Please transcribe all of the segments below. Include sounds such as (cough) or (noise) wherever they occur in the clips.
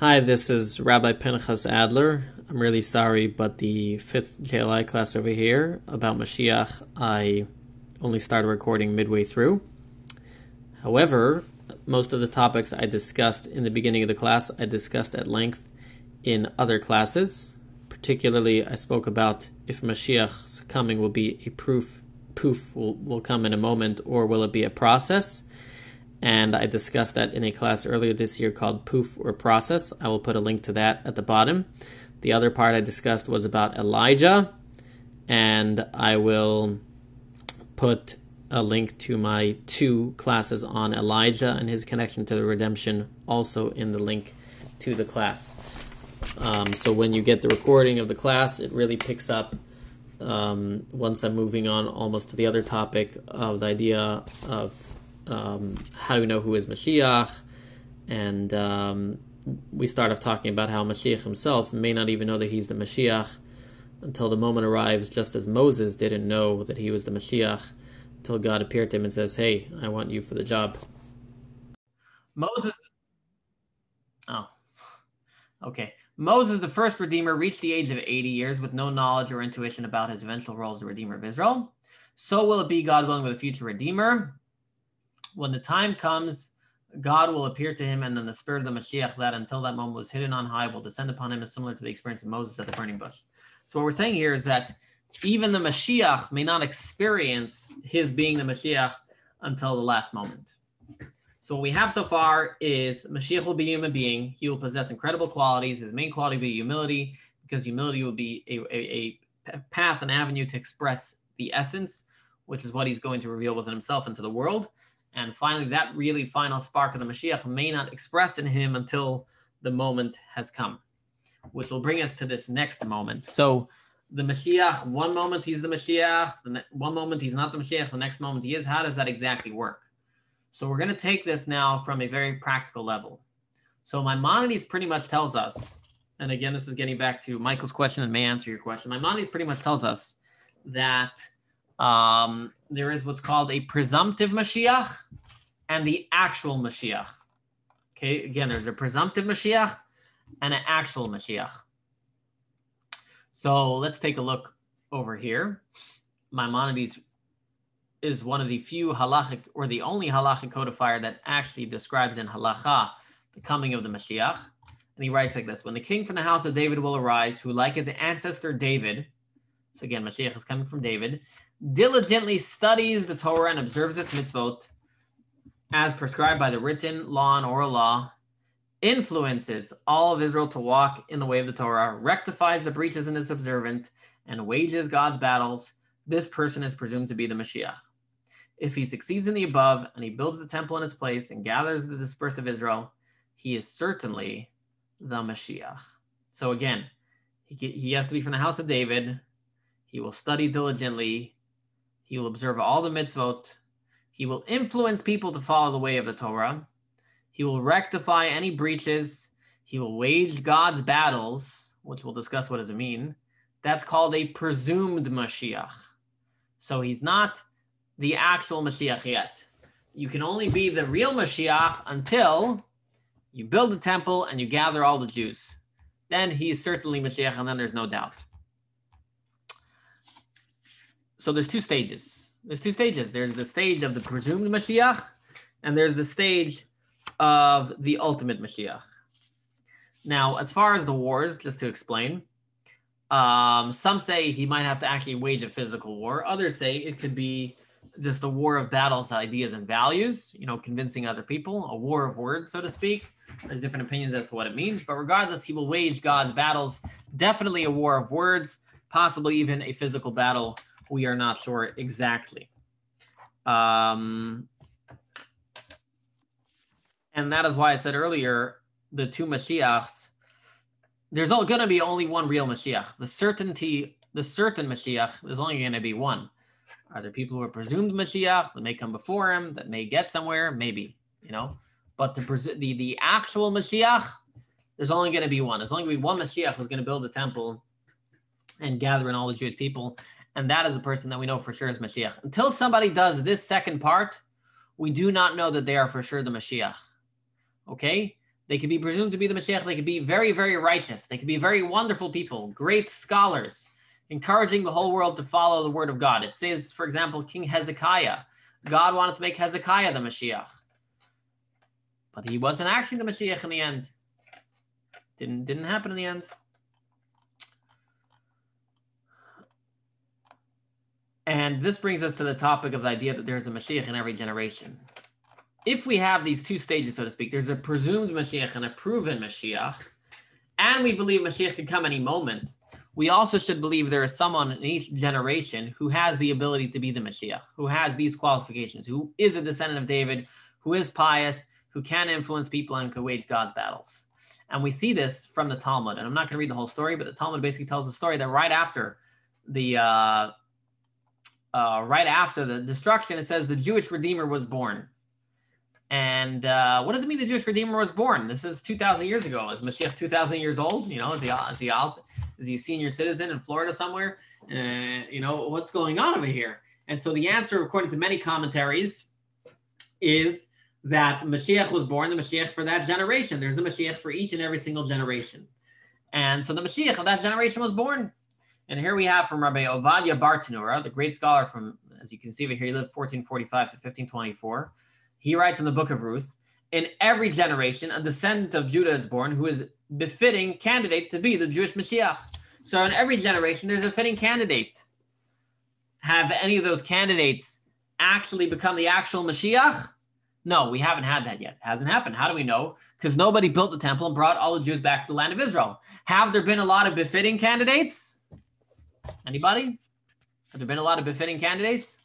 Hi, this is Rabbi Pinchas Adler. I'm really sorry, but the fifth JLI class over here about Mashiach, I only started recording midway through. However, most of the topics I discussed in the beginning of the class, I discussed at length in other classes. Particularly, I spoke about if Mashiach's coming will be a proof, poof will, will come in a moment, or will it be a process? And I discussed that in a class earlier this year called Poof or Process. I will put a link to that at the bottom. The other part I discussed was about Elijah, and I will put a link to my two classes on Elijah and his connection to the redemption also in the link to the class. Um, so when you get the recording of the class, it really picks up um, once I'm moving on almost to the other topic of the idea of um, how do we know who is Mashiach? And um, we start off talking about how Mashiach himself may not even know that he's the Mashiach until the moment arrives, just as Moses didn't know that he was the Mashiach until God appeared to him and says, Hey, I want you for the job. Moses. Oh, okay. Moses, the first Redeemer, reached the age of 80 years with no knowledge or intuition about his eventual role as the Redeemer of Israel. So will it be, God willing, with a future Redeemer when the time comes, God will appear to him, and then the spirit of the Mashiach that until that moment was hidden on high will descend upon him, as similar to the experience of Moses at the burning bush. So what we're saying here is that even the Mashiach may not experience his being the Mashiach until the last moment. So what we have so far is Mashiach will be a human being. He will possess incredible qualities. His main quality will be humility, because humility will be a, a, a path, an avenue to express the essence, which is what he's going to reveal within himself into the world. And finally, that really final spark of the Mashiach may not express in him until the moment has come, which will bring us to this next moment. So, the Mashiach, one moment he's the Mashiach, the ne- one moment he's not the Mashiach, the next moment he is. How does that exactly work? So, we're going to take this now from a very practical level. So, Maimonides pretty much tells us, and again, this is getting back to Michael's question and may answer your question. Maimonides pretty much tells us that um, there is what's called a presumptive Mashiach and the actual Mashiach. Okay, again, there's a presumptive Mashiach and an actual Mashiach. So let's take a look over here. Maimonides is one of the few halachic or the only halachic codifier that actually describes in halacha the coming of the Mashiach. And he writes like this When the king from the house of David will arise, who, like his ancestor David, so again, Mashiach is coming from David, diligently studies the Torah and observes its mitzvot as prescribed by the written law and oral law, influences all of Israel to walk in the way of the Torah, rectifies the breaches in its observant, and wages God's battles, this person is presumed to be the Mashiach. If he succeeds in the above and he builds the temple in its place and gathers the dispersed of Israel, he is certainly the Mashiach. So again, he, he has to be from the house of David. He will study diligently. He will observe all the mitzvot. He will influence people to follow the way of the Torah. He will rectify any breaches. He will wage God's battles, which we'll discuss what does it mean. That's called a presumed Mashiach. So he's not the actual Mashiach yet. You can only be the real Mashiach until you build a temple and you gather all the Jews. Then he's certainly Mashiach, and then there's no doubt so there's two stages. There's two stages. There's the stage of the presumed Mashiach, and there's the stage of the ultimate Mashiach. Now, as far as the wars, just to explain, um, some say he might have to actually wage a physical war. Others say it could be just a war of battles, ideas, and values, you know, convincing other people, a war of words, so to speak. There's different opinions as to what it means, but regardless, he will wage God's battles. Definitely a war of words, possibly even a physical battle we are not sure exactly. Um, and that is why I said earlier the two Mashiachs, there's all going to be only one real Mashiach. The certainty, the certain Mashiach, there's only going to be one. Are there people who are presumed Mashiach that may come before him, that may get somewhere? Maybe, you know. But the the, the actual Mashiach, there's only going to be one. There's only going to be one Mashiach who's going to build the temple and gather in all the Jewish people and that is a person that we know for sure is Mashiach. Until somebody does this second part, we do not know that they are for sure the Mashiach. Okay? They could be presumed to be the Mashiach. They could be very, very righteous. They could be very wonderful people, great scholars, encouraging the whole world to follow the word of God. It says, for example, King Hezekiah. God wanted to make Hezekiah the Mashiach. But he wasn't actually the Mashiach in the end. Didn't didn't happen in the end. And this brings us to the topic of the idea that there's a Mashiach in every generation. If we have these two stages, so to speak, there's a presumed Mashiach and a proven Mashiach, and we believe Mashiach could come any moment, we also should believe there is someone in each generation who has the ability to be the Mashiach, who has these qualifications, who is a descendant of David, who is pious, who can influence people and can wage God's battles. And we see this from the Talmud. And I'm not going to read the whole story, but the Talmud basically tells the story that right after the uh, uh, right after the destruction, it says the Jewish Redeemer was born. And uh, what does it mean the Jewish Redeemer was born? This is 2,000 years ago. Is Mashiach 2,000 years old? You know, is he, is he out? Is he a senior citizen in Florida somewhere? Uh, you know, what's going on over here? And so the answer, according to many commentaries, is that Mashiach was born, the Mashiach for that generation. There's a Mashiach for each and every single generation. And so the Mashiach of that generation was born. And here we have from Rabbi Ovadia Bartenura, the great scholar from, as you can see over here, he lived 1445 to 1524. He writes in the book of Ruth, in every generation, a descendant of Judah is born who is befitting candidate to be the Jewish Messiah. So in every generation, there's a fitting candidate. Have any of those candidates actually become the actual Messiah? No, we haven't had that yet. It hasn't happened. How do we know? Because nobody built the temple and brought all the Jews back to the land of Israel. Have there been a lot of befitting candidates? Anybody? Have there been a lot of befitting candidates?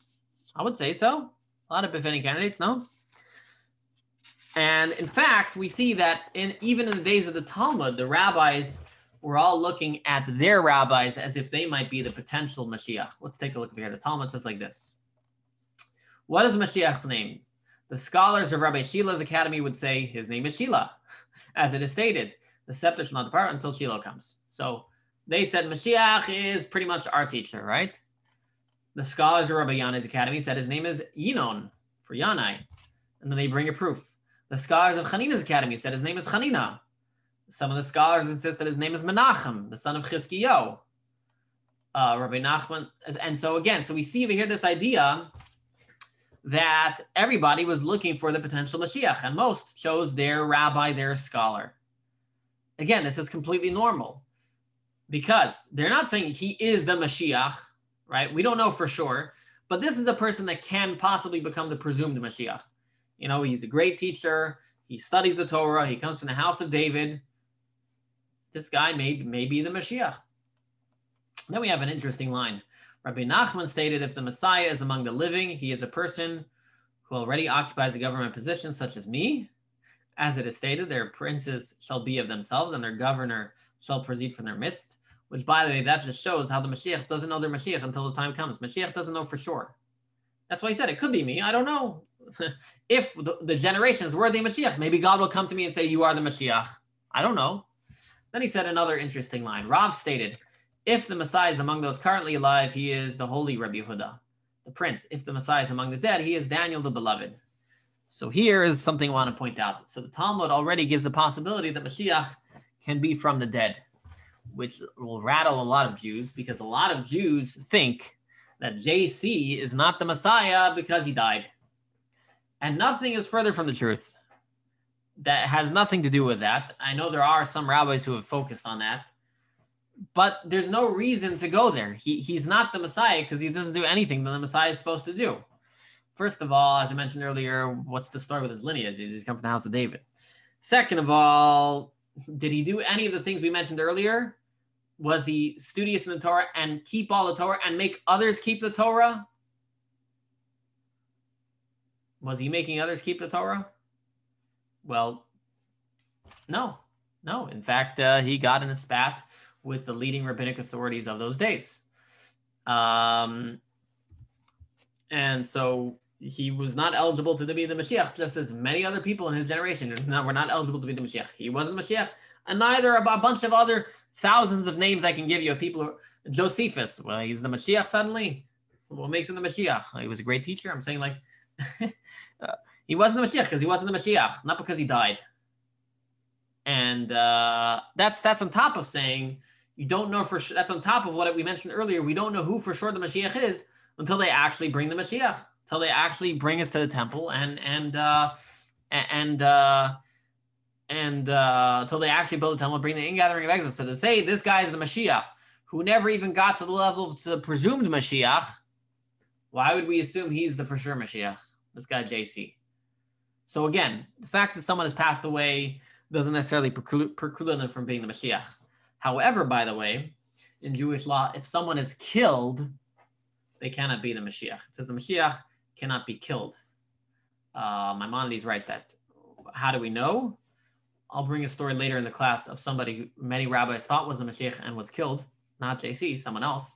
I would say so. A lot of befitting candidates, no? And in fact, we see that in even in the days of the Talmud, the rabbis were all looking at their rabbis as if they might be the potential Mashiach. Let's take a look over here. The Talmud says like this. What is Mashiach's name? The scholars of Rabbi Shila's academy would say his name is Shila, (laughs) as it is stated. The scepter shall not depart until Shiloh comes. So they said Mashiach is pretty much our teacher, right? The scholars of Rabbi Yanai's academy said his name is Yinon for Yanai. And then they bring a proof. The scholars of Hanina's academy said his name is Hanina. Some of the scholars insist that his name is Menachem, the son of Chizkiyo. Uh, Rabbi Nachman. And so again, so we see over here this idea that everybody was looking for the potential Mashiach, and most chose their rabbi, their scholar. Again, this is completely normal because they're not saying he is the Mashiach, right? We don't know for sure, but this is a person that can possibly become the presumed Mashiach. You know, he's a great teacher. He studies the Torah. He comes from the house of David. This guy may, may be the Mashiach. Then we have an interesting line. Rabbi Nachman stated if the Messiah is among the living, he is a person who already occupies a government position, such as me. As it is stated, their princes shall be of themselves, and their governor shall proceed from their midst. Which, by the way, that just shows how the Mashiach doesn't know their Mashiach until the time comes. Mashiach doesn't know for sure. That's why he said it could be me. I don't know. (laughs) if the, the generations were the Mashiach, maybe God will come to me and say, You are the Mashiach. I don't know. Then he said another interesting line. Rav stated, if the Messiah is among those currently alive, he is the holy Rabbi Yehuda, the prince. If the Messiah is among the dead, he is Daniel the beloved. So here is something I want to point out. So the Talmud already gives a possibility that Mashiach can be from the dead, which will rattle a lot of Jews because a lot of Jews think that JC is not the Messiah because he died. And nothing is further from the truth. That has nothing to do with that. I know there are some rabbis who have focused on that but there's no reason to go there. He, he's not the Messiah because he doesn't do anything that the Messiah is supposed to do. First of all, as I mentioned earlier, what's the story with his lineage? He's come from the house of David. Second of all, did he do any of the things we mentioned earlier? Was he studious in the Torah and keep all the Torah and make others keep the Torah? Was he making others keep the Torah? Well, no, no. In fact, uh, he got in a spat with the leading rabbinic authorities of those days. Um, and so he was not eligible to be the Mashiach, just as many other people in his generation were not eligible to be the Mashiach. He wasn't Mashiach, and neither a bunch of other thousands of names I can give you of people Josephus. Well, he's the Mashiach suddenly. What makes him the Mashiach? He was a great teacher. I'm saying like (laughs) uh, he wasn't the Mashiach because he wasn't the Mashiach, not because he died. and uh, that's that's on top of saying you don't know for sure. That's on top of what we mentioned earlier. We don't know who for sure the Mashiach is until they actually bring the Mashiach, until they actually bring us to the temple and and uh, and uh, and uh, until they actually build the temple, bring the ingathering of exiles. So to say this guy is the Mashiach who never even got to the level of the presumed Mashiach, why would we assume he's the for sure Mashiach? This guy JC. So again, the fact that someone has passed away doesn't necessarily preclude, preclude them from being the Mashiach. However, by the way, in Jewish law, if someone is killed, they cannot be the Mashiach. It says the Mashiach cannot be killed. Uh, Maimonides writes that. How do we know? I'll bring a story later in the class of somebody who many rabbis thought was a Mashiach and was killed, not JC, someone else,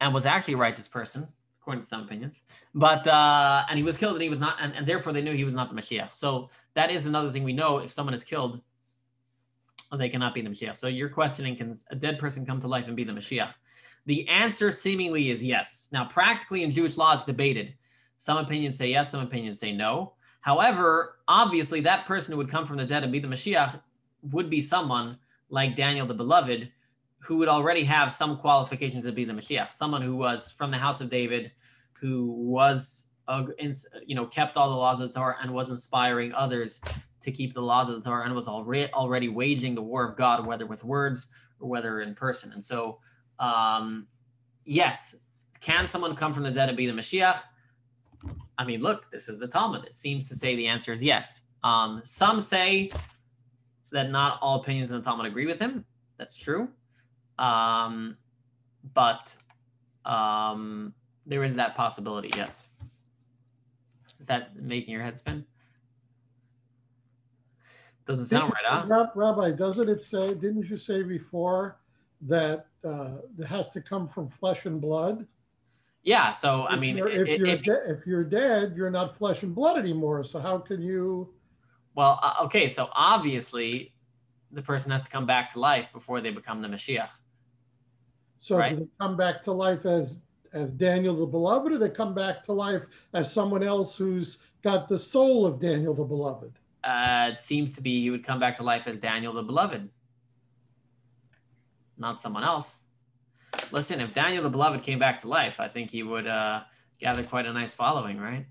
and was actually a righteous person, according to some opinions. But uh, and he was killed and he was not, and, and therefore they knew he was not the Mashiach. So that is another thing we know. If someone is killed, they cannot be the Mashiach. So you're questioning, can a dead person come to life and be the Mashiach? The answer seemingly is yes. Now, practically in Jewish law, it's debated. Some opinions say yes, some opinions say no. However, obviously, that person who would come from the dead and be the Mashiach would be someone like Daniel the Beloved, who would already have some qualifications to be the Mashiach. Someone who was from the house of David, who was, uh, you know, kept all the laws of the Torah and was inspiring others to keep the laws of the Torah and was already already waging the war of God, whether with words or whether in person. And so, um, yes, can someone come from the dead and be the Mashiach? I mean, look, this is the Talmud. It seems to say the answer is yes. Um, some say that not all opinions in the Talmud agree with him. That's true. Um, but um, there is that possibility, yes. Is that making your head spin? Doesn't sound right, huh? Rabbi, doesn't it say, didn't you say before that uh, it has to come from flesh and blood? Yeah. So, I mean, you're- If it- you're, if- de- if you're dead, you're not flesh and blood anymore. So how can you, well, uh, okay. So obviously, the person has to come back to life before they become the Mashiach. so Right. do they come back to life as, as Daniel the beloved, or they come back to life as someone else who's got the soul of Daniel the beloved? Uh, it seems to be he would come back to life as Daniel the Beloved, not someone else. Listen, if Daniel the Beloved came back to life, I think he would uh, gather quite a nice following, right?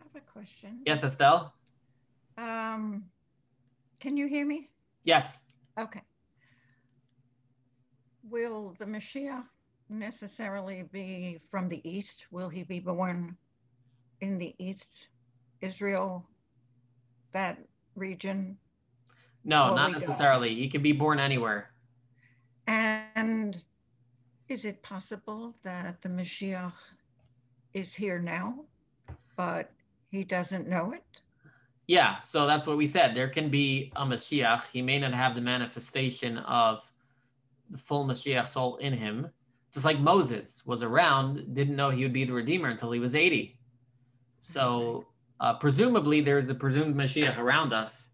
I have a question. Yes, Estelle? Um, can you hear me? Yes. Okay. Will the Mashiach necessarily be from the east? Will he be born in the east, Israel, that region? No, not necessarily. He could be born anywhere. And is it possible that the Mashiach is here now, but he doesn't know it? Yeah, so that's what we said. There can be a Mashiach. He may not have the manifestation of the full Mashiach soul in him. Just like Moses was around, didn't know he would be the Redeemer until he was 80. So uh, presumably there's a presumed Mashiach around us,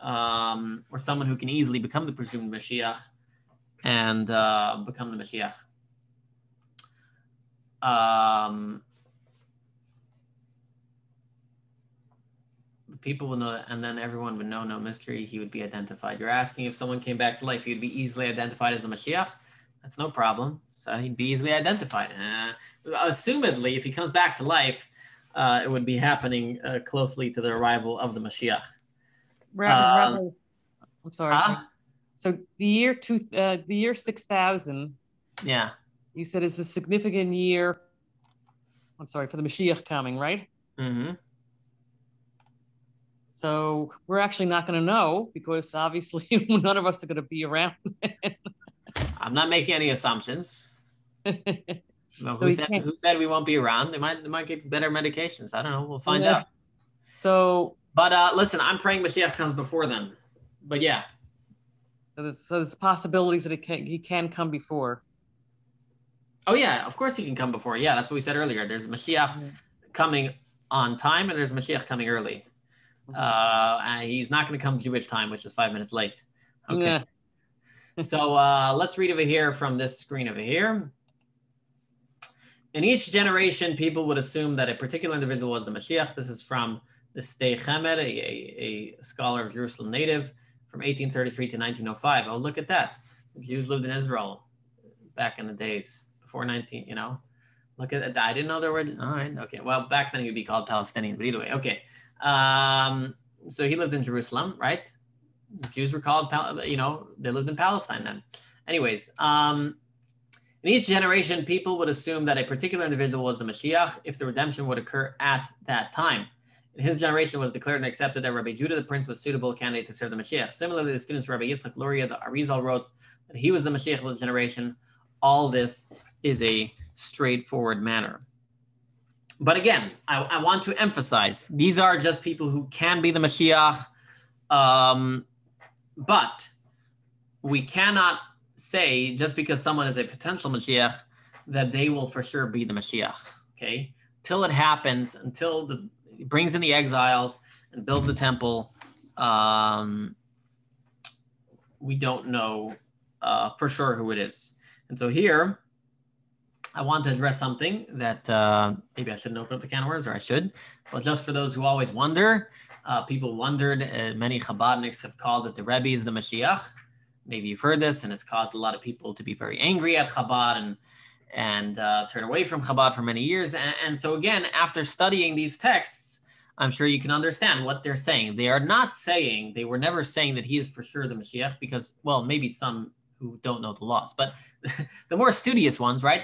um, or someone who can easily become the presumed Mashiach and uh, become the Mashiach. Um, people would know that, and then everyone would know no mystery. He would be identified. You're asking if someone came back to life, he would be easily identified as the Mashiach. That's no problem. So he'd be easily identified. Uh, assumedly, if he comes back to life, uh, it would be happening uh, closely to the arrival of the Mashiach. Rabbi, Um, Rabbi, I'm sorry. Huh? So the year two, uh, the year six thousand, Yeah. you said is a significant year. I'm sorry for the Mashiach coming, right? Mm-hmm. So we're actually not going to know because obviously (laughs) none of us are going to be around. I'm not making any assumptions. (laughs) No, So who, said, who said we won't be around? They might, they might get better medications. I don't know. We'll find Yeah. out. so, But uh, listen, I'm praying Mashiach comes before then. But yeah, so there's, so there's possibilities that he can he can come before. Oh yeah, of course he can come before. Yeah, that's what we said earlier. There's Mashiach Mhm. coming on time, and there's Mashiach coming early. Mhm. Uh, and he's not going to come Jewish time, which is five minutes late. Okay. Yeah. (laughs) so uh, let's read over here from this screen over here. In each generation, people would assume that a particular individual was the Mashiach. This is from the Sdei Chemed, a, a, a scholar of Jerusalem native from 1833 to 1905. Oh, look at that. The Jews lived in Israel back in the days before 19, you know. Look at that. I didn't know there were. All right. Okay. Well, back then he would be called Palestinian, but either way. Okay. Um, so he lived in Jerusalem, right? The Jews were called, you know, they lived in Palestine then. Anyways, um, in each generation, people would assume that a particular individual was the Mashiach if the redemption would occur at that time. His generation was declared and accepted that Rabbi Judah the Prince was suitable candidate to serve the Mashiach. Similarly, the students of Rabbi Yitzchak Luria, the Arizal wrote that he was the Mashiach of the generation. All this is a straightforward manner. But again, I, I want to emphasize these are just people who can be the Mashiach. Um, but we cannot say just because someone is a potential Mashiach that they will for sure be the Mashiach. Okay, till it happens, until the brings in the exiles and builds the temple. Um, we don't know uh, for sure who it is, and so here I want to address something that uh, maybe I shouldn't open up the can of worms, or I should. But just for those who always wonder, uh, people wondered. Uh, many Chabadniks have called it the Rebbe is the Mashiach maybe you've heard this, and it's caused a lot of people to be very angry at Chabad and and uh, turn away from Chabad for many years. And, and, so again, after studying these texts, I'm sure you can understand what they're saying. They are not saying they were never saying that he is for sure the Mashiach because, well, maybe some who don't know the laws, but (laughs) the more studious ones, right?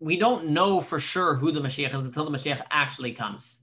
We don't know for sure who the Mashiach is until the Mashiach actually comes.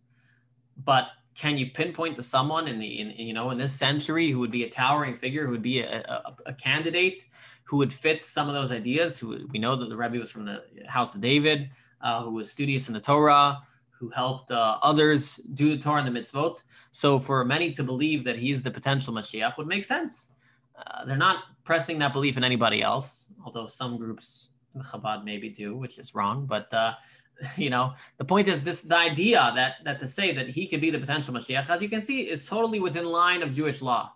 But can you pinpoint to someone in the in, you know in this century who would be a towering figure who would be a, a, a, candidate who would fit some of those ideas who we know that the rebbe was from the house of david uh, who was studious in the torah who helped uh, others do the torah and the mitzvot so for many to believe that he's the potential mashiach would make sense uh, they're not pressing that belief in anybody else although some groups in chabad maybe do which is wrong but uh, (laughs) you know, the point is this the idea that that to say that he could be the potential Mashiach, as you can see, is totally within line of Jewish law.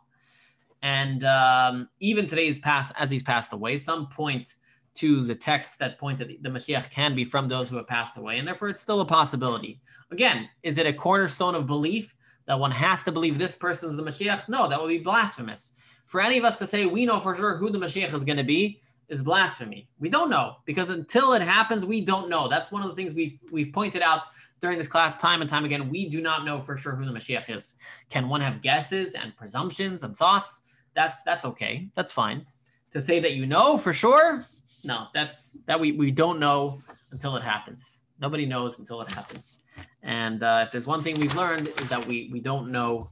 And um, even today's as he's passed away, some point to the texts that point that the Mashiach can be from those who have passed away, and therefore it's still a possibility. Again, is it a cornerstone of belief that one has to believe this person is the Mashiach? No, that would be blasphemous. For any of us to say we know for sure who the Mashiach is going to be, is blasphemy. We don't know because until it happens, we don't know. That's one of the things we've we've pointed out during this class time and time again. We do not know for sure who the Mashiach is. Can one have guesses and presumptions and thoughts? That's that's okay. That's fine. To say that you know for sure, no, that's that we we don't know until it happens. Nobody knows until it happens. And uh, if there's one thing we've learned is that we we don't know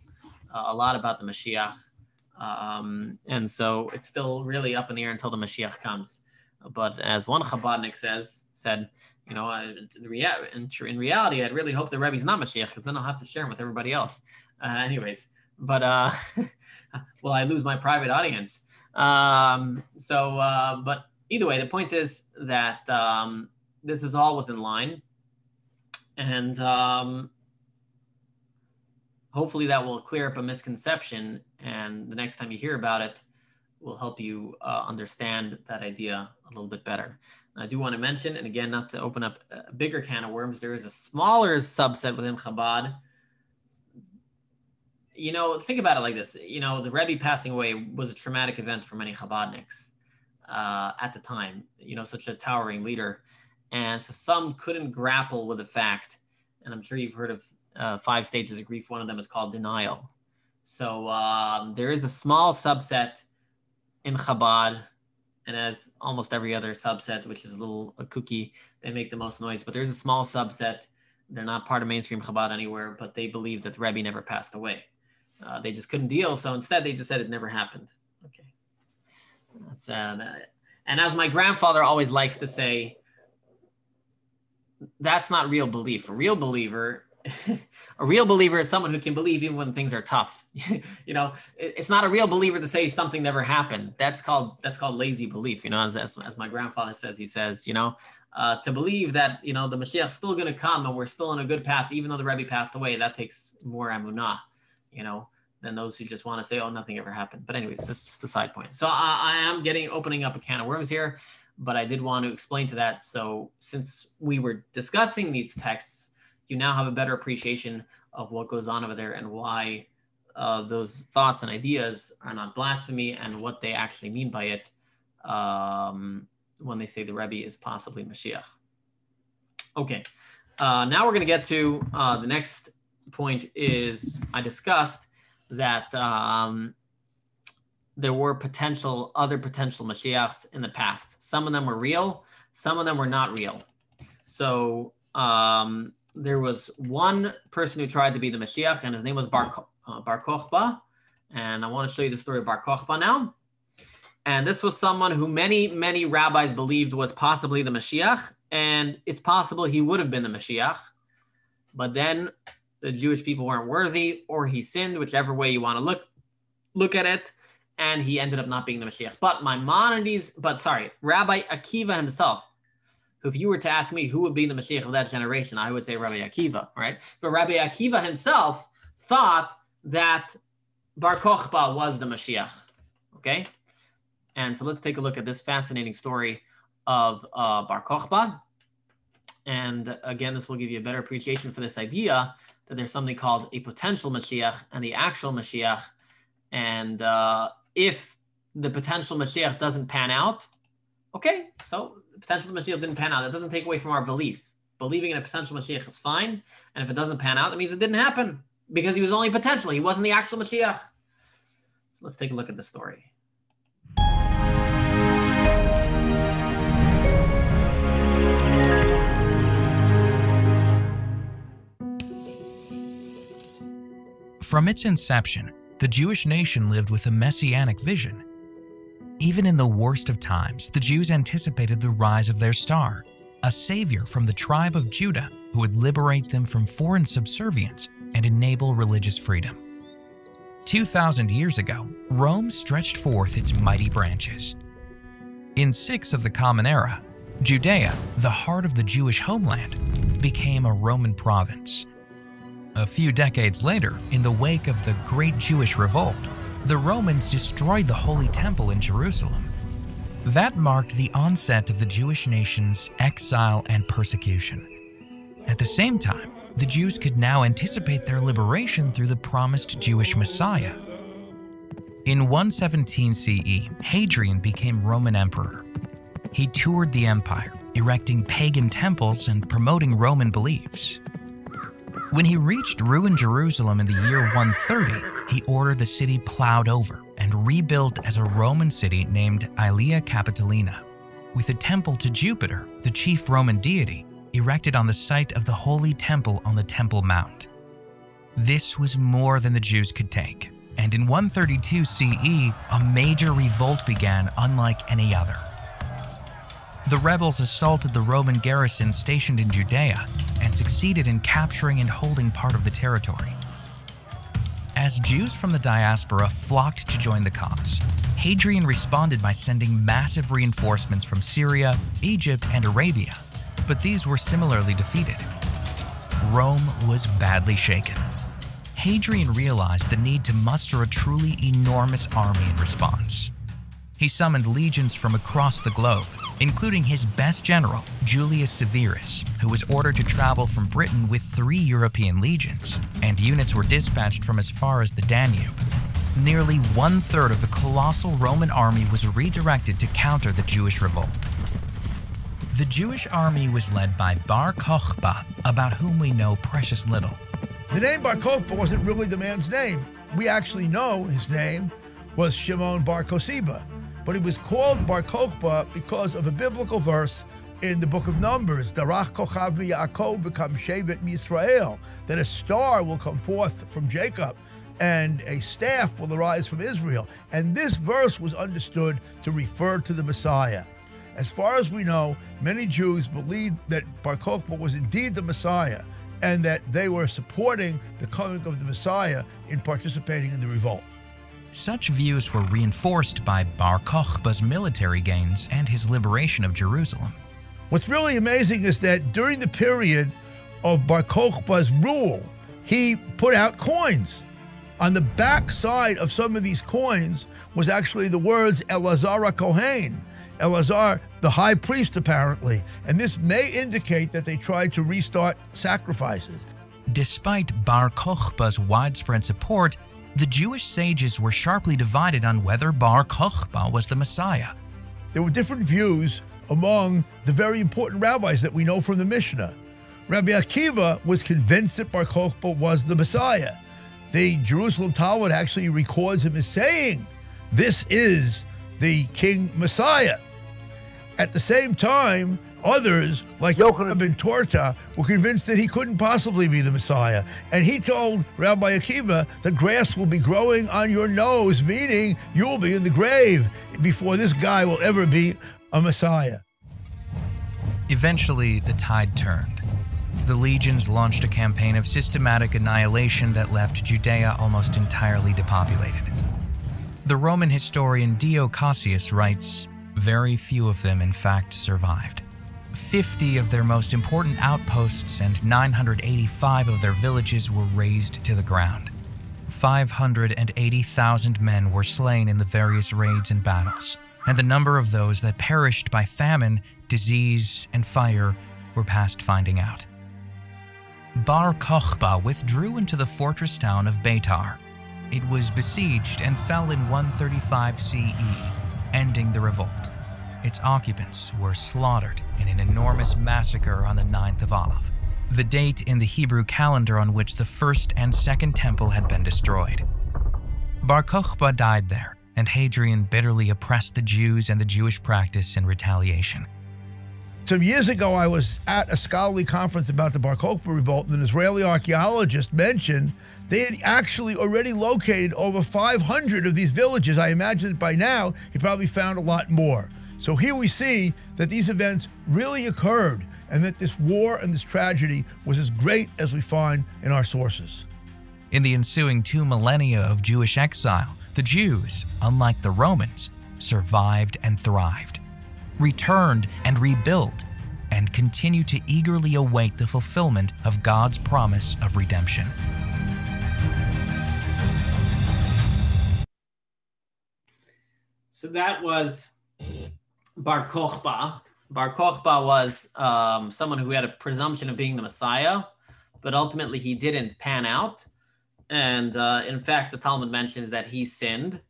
uh, a lot about the Mashiach um, and so it's still really up in the air until the Mashiach comes. But as one Chabadnik says, said, you know, in, rea- in, in reality, I'd really hope the Rebbe's not Mashiach because then I'll have to share him with everybody else. Uh, anyways, but uh, (laughs) well, I lose my private audience. Um, so, uh, but either way, the point is that um, this is all within line, and um, hopefully that will clear up a misconception and the next time you hear about it will help you uh, understand that idea a little bit better. I do want to mention, and again, not to open up a bigger can of worms, there is a smaller subset within Chabad. You know, think about it like this. You know, the Rebbe passing away was a traumatic event for many Chabadniks uh, at the time. You know, such a towering leader, and so some couldn't grapple with the fact. And I'm sure you've heard of uh, five stages of grief. One of them is called denial. So um, there is a small subset in Chabad, and as almost every other subset, which is a little a cookie, they make the most noise. But there's a small subset. They're not part of mainstream Chabad anywhere, but they believe that the Rebbe never passed away. Uh, they just couldn't deal, so instead they just said it never happened. Okay, that's uh, that. And as my grandfather always likes to say, that's not real belief. A real believer (laughs) a real believer is someone who can believe even when things are tough. (laughs) you know, it's not a real believer to say something never happened. That's called that's called lazy belief. You know, as as, as my grandfather says, he says, you know, uh, to believe that you know the Mashiach's still going to come and we're still on a good path, even though the Rebbe passed away. That takes more emunah, you know, than those who just want to say, oh, nothing ever happened. But anyways, that's just a side point. So I, I am getting opening up a can of worms here, but I did want to explain to that. So since we were discussing these texts you now have a better appreciation of what goes on over there and why uh, those thoughts and ideas are not blasphemy and what they actually mean by it um, when they say the Rebbe is possibly Mashiach. Okay, uh, now we're going to get to uh, the next point is I discussed that um, there were potential other potential Mashiachs in the past. Some of them were real, some of them were not real. So um, there was one person who tried to be the Mashiach, and his name was Bar, uh, Bar Kochba. And I want to show you the story of Bar Kochba now. And this was someone who many, many rabbis believed was possibly the Mashiach, and it's possible he would have been the Mashiach. But then the Jewish people weren't worthy, or he sinned, whichever way you want to look look at it, and he ended up not being the Mashiach. But Maimonides, but sorry, Rabbi Akiva himself, if you were to ask me who would be the Mashiach of that generation, I would say Rabbi Akiva, right? But Rabbi Akiva himself thought that Bar Kochba was the Mashiach. Okay? And so let's take a look at this fascinating story of uh, Bar Kochba. And again, this will give you a better appreciation for this idea that there's something called a potential Mashiach and the actual Mashiach. And uh, if the potential Mashiach doesn't pan out, okay, so the potential Mashiach didn't pan out. That doesn't take away from our belief. Believing in a potential Mashiach is fine. And if it doesn't pan out, that means it didn't happen because he was only potential. He wasn't the actual Mashiach. So let's take a look at the story. From its inception, the Jewish nation lived with a messianic vision. Even in the worst of times, the Jews anticipated the rise of their star, a savior from the tribe of Judah who would liberate them from foreign subservience and enable religious freedom. 2,000 years ago, Rome stretched forth its mighty branches. In six of the Common Era, Judea, the heart of the Jewish homeland, became a Roman province. A few decades later, in the wake of the Great Jewish Revolt, the Romans destroyed the Holy Temple in Jerusalem. That marked the onset of the Jewish nation's exile and persecution. At the same time, the Jews could now anticipate their liberation through the promised Jewish Messiah. In 117 CE, Hadrian became Roman emperor. He toured the empire, erecting pagan temples and promoting Roman beliefs. When he reached ruined Jerusalem in the year 130, he ordered the city plowed over and rebuilt as a Roman city named Aelia Capitolina, with a temple to Jupiter, the chief Roman deity, erected on the site of the Holy Temple on the Temple Mount. This was more than the Jews could take, and in 132 CE, a major revolt began unlike any other. The rebels assaulted the Roman garrison stationed in Judea and succeeded in capturing and holding part of the territory. As Jews from the diaspora flocked to join the cause, Hadrian responded by sending massive reinforcements from Syria, Egypt, and Arabia, but these were similarly defeated. Rome was badly shaken. Hadrian realized the need to muster a truly enormous army in response. He summoned legions from across the globe including his best general, Julius Severus, who was ordered to travel from Britain with three European legions, and units were dispatched from as far as the Danube. Nearly one third of the colossal Roman army was redirected to counter the Jewish revolt. The Jewish army was led by Bar Kokhba, about whom we know precious little. The name Bar Kokhba wasn't really the man's name. We actually know his name was Shimon Bar Kosiba but he was called Bar Kokhba because of a biblical verse in the book of Numbers, Darach Kochav Yaakov v'kam Shevet Yisrael, that a star will come forth from Jacob and a staff will arise from Israel. And this verse was understood to refer to the Messiah. As far as we know, many Jews believed that Bar Kokhba was indeed the Messiah and that they were supporting the coming of the Messiah in participating in the revolt. Such views were reinforced by Bar Kokhba's military gains and his liberation of Jerusalem. What's really amazing is that during the period of Bar Kokhba's rule, he put out coins. On the back side of some of these coins was actually the words Elazar Kohen, Elazar, the high priest, apparently. And this may indicate that they tried to restart sacrifices. Despite Bar Kokhba's widespread support, the Jewish sages were sharply divided on whether Bar Kokhba was the Messiah. There were different views among the very important rabbis that we know from the Mishnah. Rabbi Akiva was convinced that Bar Kokhba was the Messiah. The Jerusalem Talmud actually records him as saying, This is the King Messiah. At the same time, others, like Yochanan ben Torta, were convinced that he couldn't possibly be the Messiah. And he told Rabbi Akiva, the grass will be growing on your nose, meaning you'll be in the grave before this guy will ever be a Messiah. Eventually, the tide turned. The legions launched a campaign of systematic annihilation that left Judea almost entirely depopulated. The Roman historian Dio Cassius writes very few of them, in fact, survived. 50 of their most important outposts and 985 of their villages were razed to the ground. 580,000 men were slain in the various raids and battles, and the number of those that perished by famine, disease, and fire were past finding out. Bar Kokhba withdrew into the fortress town of Beitar. It was besieged and fell in 135 CE, ending the revolt. Its occupants were slaughtered in an enormous massacre on the 9th of Av, the date in the Hebrew calendar on which the first and second temple had been destroyed. Bar Kokhba died there, and Hadrian bitterly oppressed the Jews and the Jewish practice in retaliation. Some years ago, I was at a scholarly conference about the Bar Kokhba revolt, and an Israeli archaeologist mentioned they had actually already located over 500 of these villages. I imagine that by now he probably found a lot more. So here we see that these events really occurred and that this war and this tragedy was as great as we find in our sources. In the ensuing two millennia of Jewish exile, the Jews, unlike the Romans, survived and thrived returned and rebuilt, and continue to eagerly await the fulfillment of God's promise of redemption. So that was Bar Kokhba. Bar Kokhba was um, someone who had a presumption of being the Messiah, but ultimately he didn't pan out. And uh, in fact, the Talmud mentions that he sinned.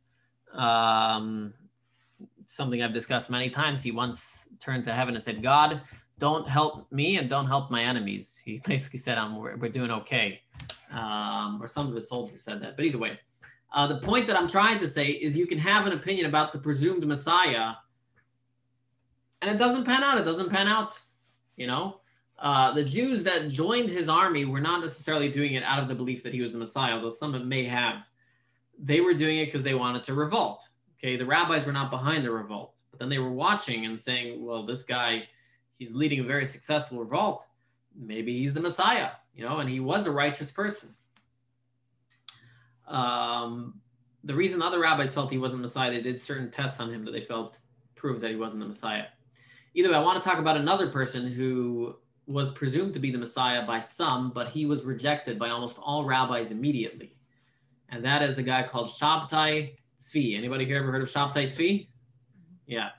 Um, something I've discussed many times. He once turned to heaven and said, God, don't help me and don't help my enemies. He (laughs) basically said, um, we're, we're doing okay. Um, or some of his soldiers said that. But either way, uh, the point that I'm trying to say is you can have an opinion about the presumed Messiah and it doesn't pan out. It doesn't pan out. You know, uh, the Jews that joined his army were not necessarily doing it out of the belief that he was the Messiah, although some may have. They were doing it because they wanted to revolt. Okay, the rabbis were not behind the revolt, but then they were watching and saying, well, this guy, he's leading a very successful revolt. Maybe he's the Messiah, you know, and he was a righteous person. Um, the reason other rabbis felt he wasn't Messiah, they did certain tests on him that they felt proved that he wasn't the Messiah. Either way, I want to talk about another person who was presumed to be the Messiah by some, but he was rejected by almost all rabbis immediately. And that is a guy called Shabtai Tzvi. Anybody here ever heard of Shabtai Tzvi? Yeah.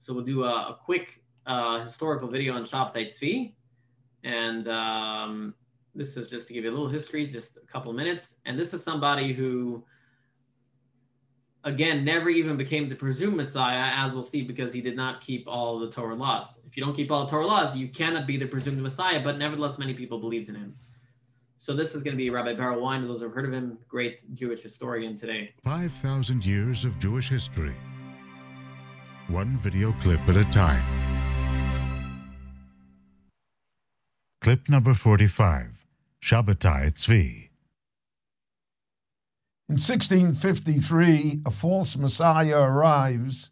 So we'll do a, a quick uh, historical video on Shabtai Tzvi. And um, this is just to give you a little history, just a couple of minutes. And this is somebody who, again, never even became the presumed Messiah, as we'll see, because he did not keep all the Torah laws. If you don't keep all the Torah laws, you cannot be the presumed Messiah, but nevertheless, many people believed in him. So this is going to be Rabbi Berel Wein. Those who've heard of him, great Jewish historian today. 5,000 years of Jewish history. One video clip at a time. Clip number 45, Shabbatai Tzvi. In 1653, a false Messiah arrives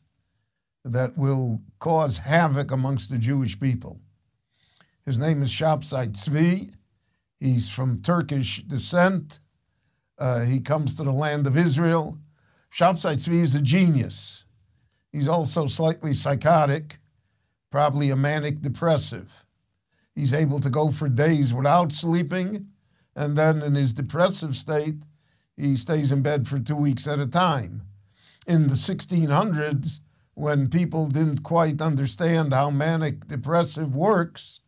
that will cause havoc amongst the Jewish people. His name is Shabtai Tzvi He's from Turkish descent. Uh, he comes to the land of Israel. Shabtai Tzvi is a genius. He's also slightly psychotic, probably a manic depressive. He's able to go for days without sleeping, and then in his depressive state, he stays in bed for two weeks at a time. In the 1600s, when people didn't quite understand how manic depressive works,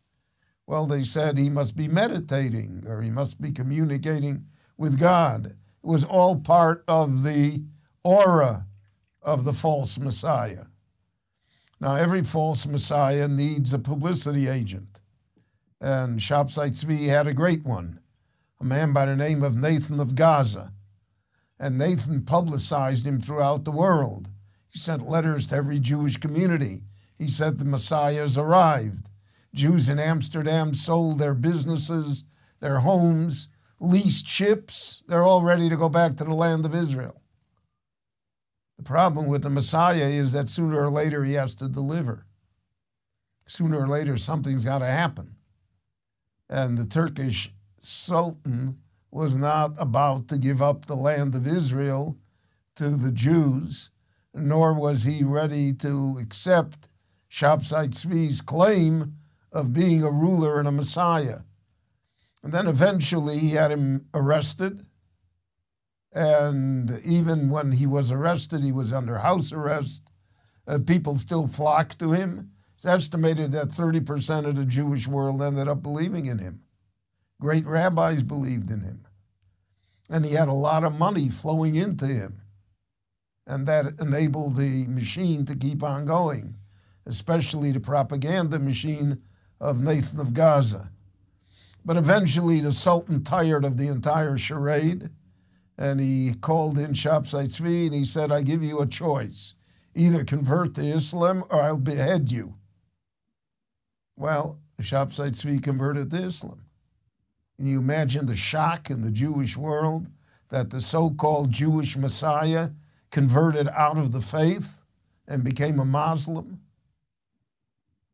well, they said he must be meditating or he must be communicating with God. It was all part of the aura of the false Messiah. Now, every false Messiah needs a publicity agent. And Shabtai Tzvi had a great one, a man by the name of Nathan of Gaza. And Nathan publicized him throughout the world. He sent letters to every Jewish community. He said the Messiah has arrived. Jews in Amsterdam sold their businesses, their homes, leased ships. They're all ready to go back to the land of Israel. The problem with the Messiah is that sooner or later he has to deliver. Sooner or later, something's got to happen. And the Turkish Sultan was not about to give up the land of Israel to the Jews, nor was he ready to accept Shabtai Tzvi's claim of being a ruler and a Messiah. And then eventually he had him arrested and even when he was arrested, he was under house arrest. Uh, people still flocked to him. It's estimated that 30% of the Jewish world ended up believing in him. Great rabbis believed in him. And he had a lot of money flowing into him. And that enabled the machine to keep on going, especially the propaganda machine of Nathan of Gaza. But eventually, the Sultan tired of the entire charade and he called in Shabtai Tzvi and he said, I give you a choice. Either convert to Islam or I'll behead you. Well, Shabtai Tzvi converted to Islam. Can you imagine the shock in the Jewish world that the so called Jewish Messiah converted out of the faith and became a Muslim?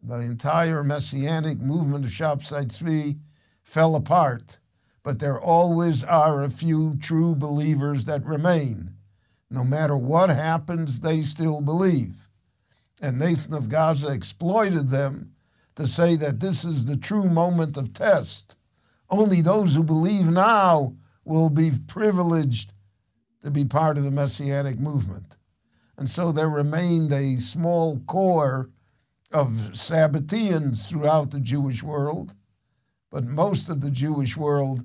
The entire messianic movement of Shabtai Tzvi fell apart but there always are a few true believers that remain. No matter what happens, they still believe. And Nathan of Gaza exploited them to say that this is the true moment of test. Only those who believe now will be privileged to be part of the Messianic movement. And so there remained a small core of Sabbateans throughout the Jewish world, but most of the Jewish world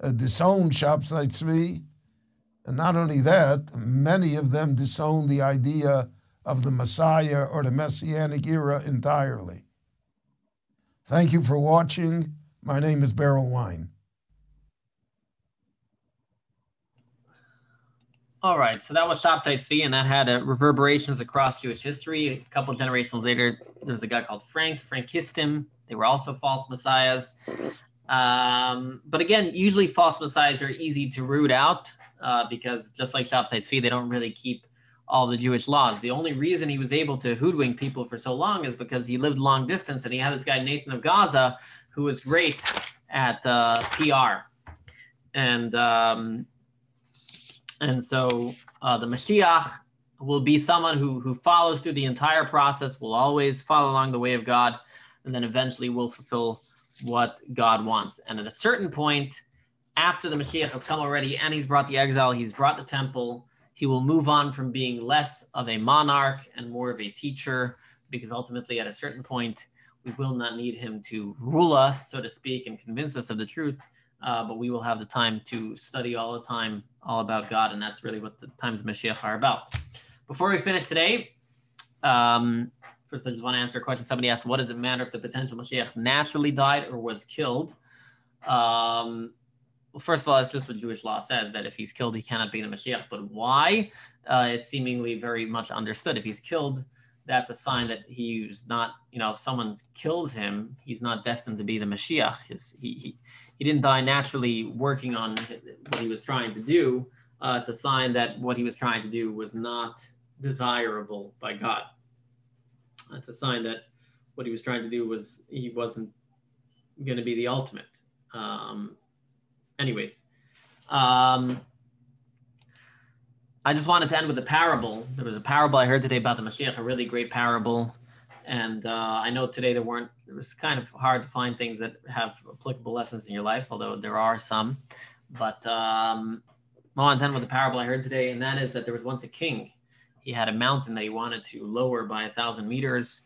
uh, disowned Shabtai Tzvi. And not only that, many of them disowned the idea of the Messiah or the Messianic era entirely. Thank you for watching. My name is Berel Wein. All right, so that was Shabtai Tzvi, and that had uh, reverberations across Jewish history. A couple generations later, there was a guy called Frank, Frank Frankistim. They were also false messiahs. Um, but again, usually false messiahs are easy to root out uh, because just like Shabtai Tzvi, they don't really keep all the Jewish laws. The only reason he was able to hoodwink people for so long is because he lived long distance and he had this guy Nathan of Gaza who was great at uh, PR, and um, and so uh, the Mashiach will be someone who who follows through the entire process, will always follow along the way of God, and then eventually will fulfill what God wants. And at a certain point, after the Mashiach has come already and he's brought the exile, he's brought the temple, he will move on from being less of a monarch and more of a teacher, because ultimately, at a certain point, we will not need him to rule us, so to speak, and convince us of the truth. Uh, but we will have the time to study all the time all about God, and that's really what the times of Mashiach are about. Before we finish today, um, First, I just want to answer a question. Somebody asked, what does it matter if the potential Mashiach naturally died or was killed? Um, well, first of all, it's just what Jewish law says that if he's killed, he cannot be the Mashiach. But why? Uh, it's seemingly very much understood. If he's killed, that's a sign that he's not, you know, if someone kills him, he's not destined to be the Mashiach. His, he, he, he didn't die naturally working on what he was trying to do. Uh, it's a sign that what he was trying to do was not desirable by God. That's a sign that what he was trying to do was he wasn't going to be the ultimate. Um, anyways, um, I just wanted to end with a parable. There was a parable I heard today about the Mashiach, a really great parable. And uh, I know today there weren't, it was kind of hard to find things that have applicable lessons in your life, although there are some. But um, I want to end with a parable I heard today, and that is that there was once a king he had a mountain that he wanted to lower by a thousand meters,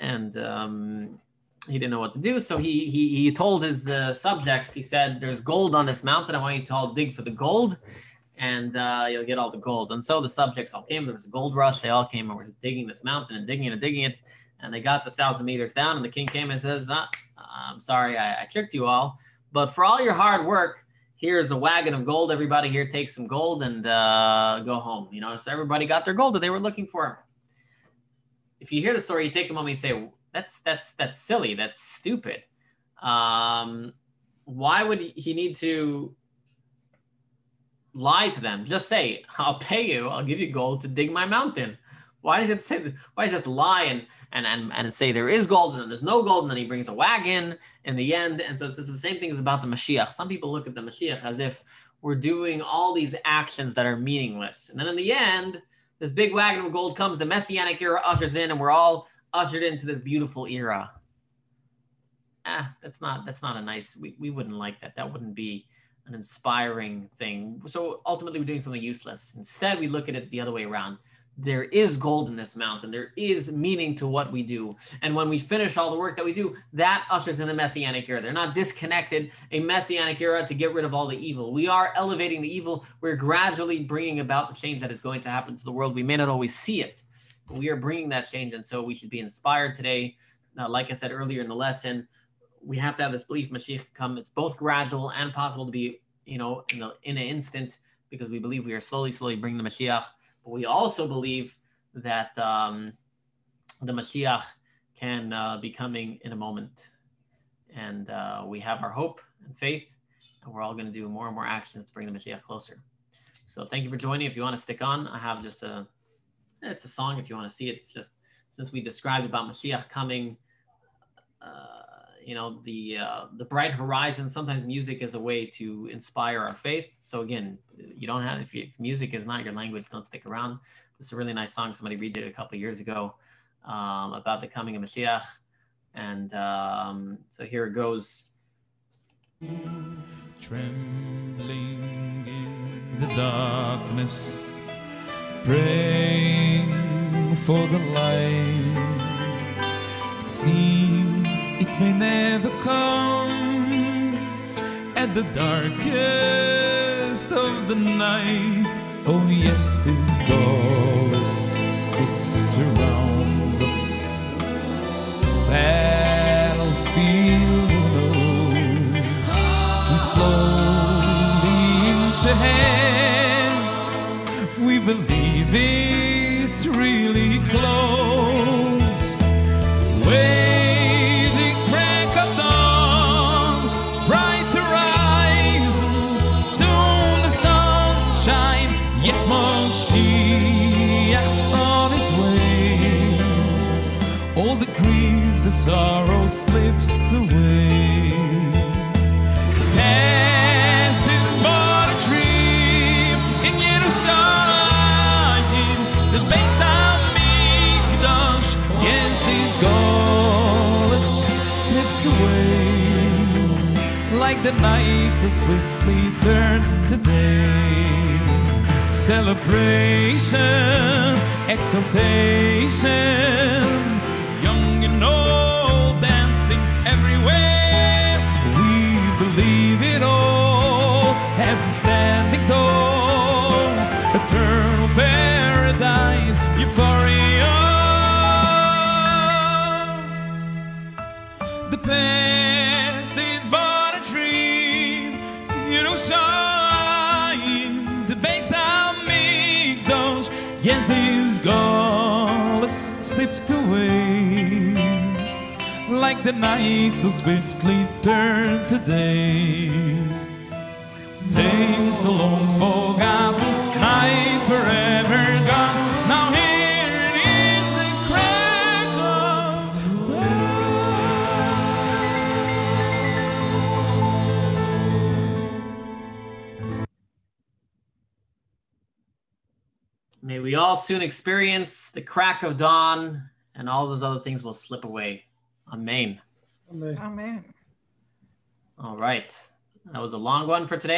and um, he didn't know what to do. So he he, he told his uh, subjects. He said, "There's gold on this mountain. I want you to all dig for the gold." And uh, you'll get all the gold. And so the subjects all came. There was a gold rush. They all came and were digging this mountain and digging it and digging it. And they got the thousand meters down. And the king came and says, uh, I'm sorry, I, I tricked you all. But for all your hard work, here's a wagon of gold. Everybody here take some gold and uh, go home. You know, so everybody got their gold that they were looking for. If you hear the story, you take a moment, and say, that's that's that's silly. That's stupid. Um, why would he need to lie to them? Just say, "I'll pay you. I'll give you gold to dig my mountain." Why does it say? Why does it have to lie and and and and say there is gold and there's no gold, and then he brings a wagon in the end? And so it's, it's the same thing as about the Mashiach. Some people look at the Mashiach as if we're doing all these actions that are meaningless, and then in the end, this big wagon of gold comes. The Messianic era ushers in, and we're all ushered into this beautiful era. Ah, that's not that's not a nice. We, we wouldn't like that. That wouldn't be an inspiring thing. So ultimately, we're doing something useless. Instead, we look at it the other way around. There is gold in this mountain. There is meaning to what we do. And when we finish all the work that we do, that ushers in the messianic era. They're not disconnected, a messianic era to get rid of all the evil. We are elevating the evil. We're gradually bringing about the change that is going to happen to the world. We may not always see it, but we are bringing that change. And so we should be inspired today. Now, like I said earlier in the lesson, we have to have this belief Mashiach come. It's both gradual and possible to be, you know, in the in an instant because we believe we are slowly, slowly bringing the Mashiach. But we also believe that um, the Mashiach can uh, be coming in a moment. And uh, we have our hope and faith, and we're all going to do more and more actions to bring the Mashiach closer. So thank you for joining. If you want to stick on, I have just a it's a song if you want to see it. It's just since we described about Mashiach coming, uh, you know, the uh, the bright horizon. Sometimes music is a way to inspire our faith. So again, you don't have if, you, if music is not your language, don't stick around. This is a really nice song. Somebody redid a couple years ago um, about the coming of Mashiach, and um, so here it goes. Trembling in the darkness praying for the light. It seems may never come at the darkest of the night. Oh, yes, this ghost, it surrounds us. Battlefield alone. We slowly inch ahead we believe it's really sorrow slips away. The past is but a dream in Yerushalayim, the Beis Hamikdash. Yes, these goals slipped away, like the night so swiftly turned to day. Celebration, exaltation, young and old like the night so swiftly turned to day. Days so long forgotten, night forever gone. Now here it is, the crack of May we all soon experience the crack of dawn, and all those other things will slip away. Amen. Amen. Amen. All right. That was a long one for today.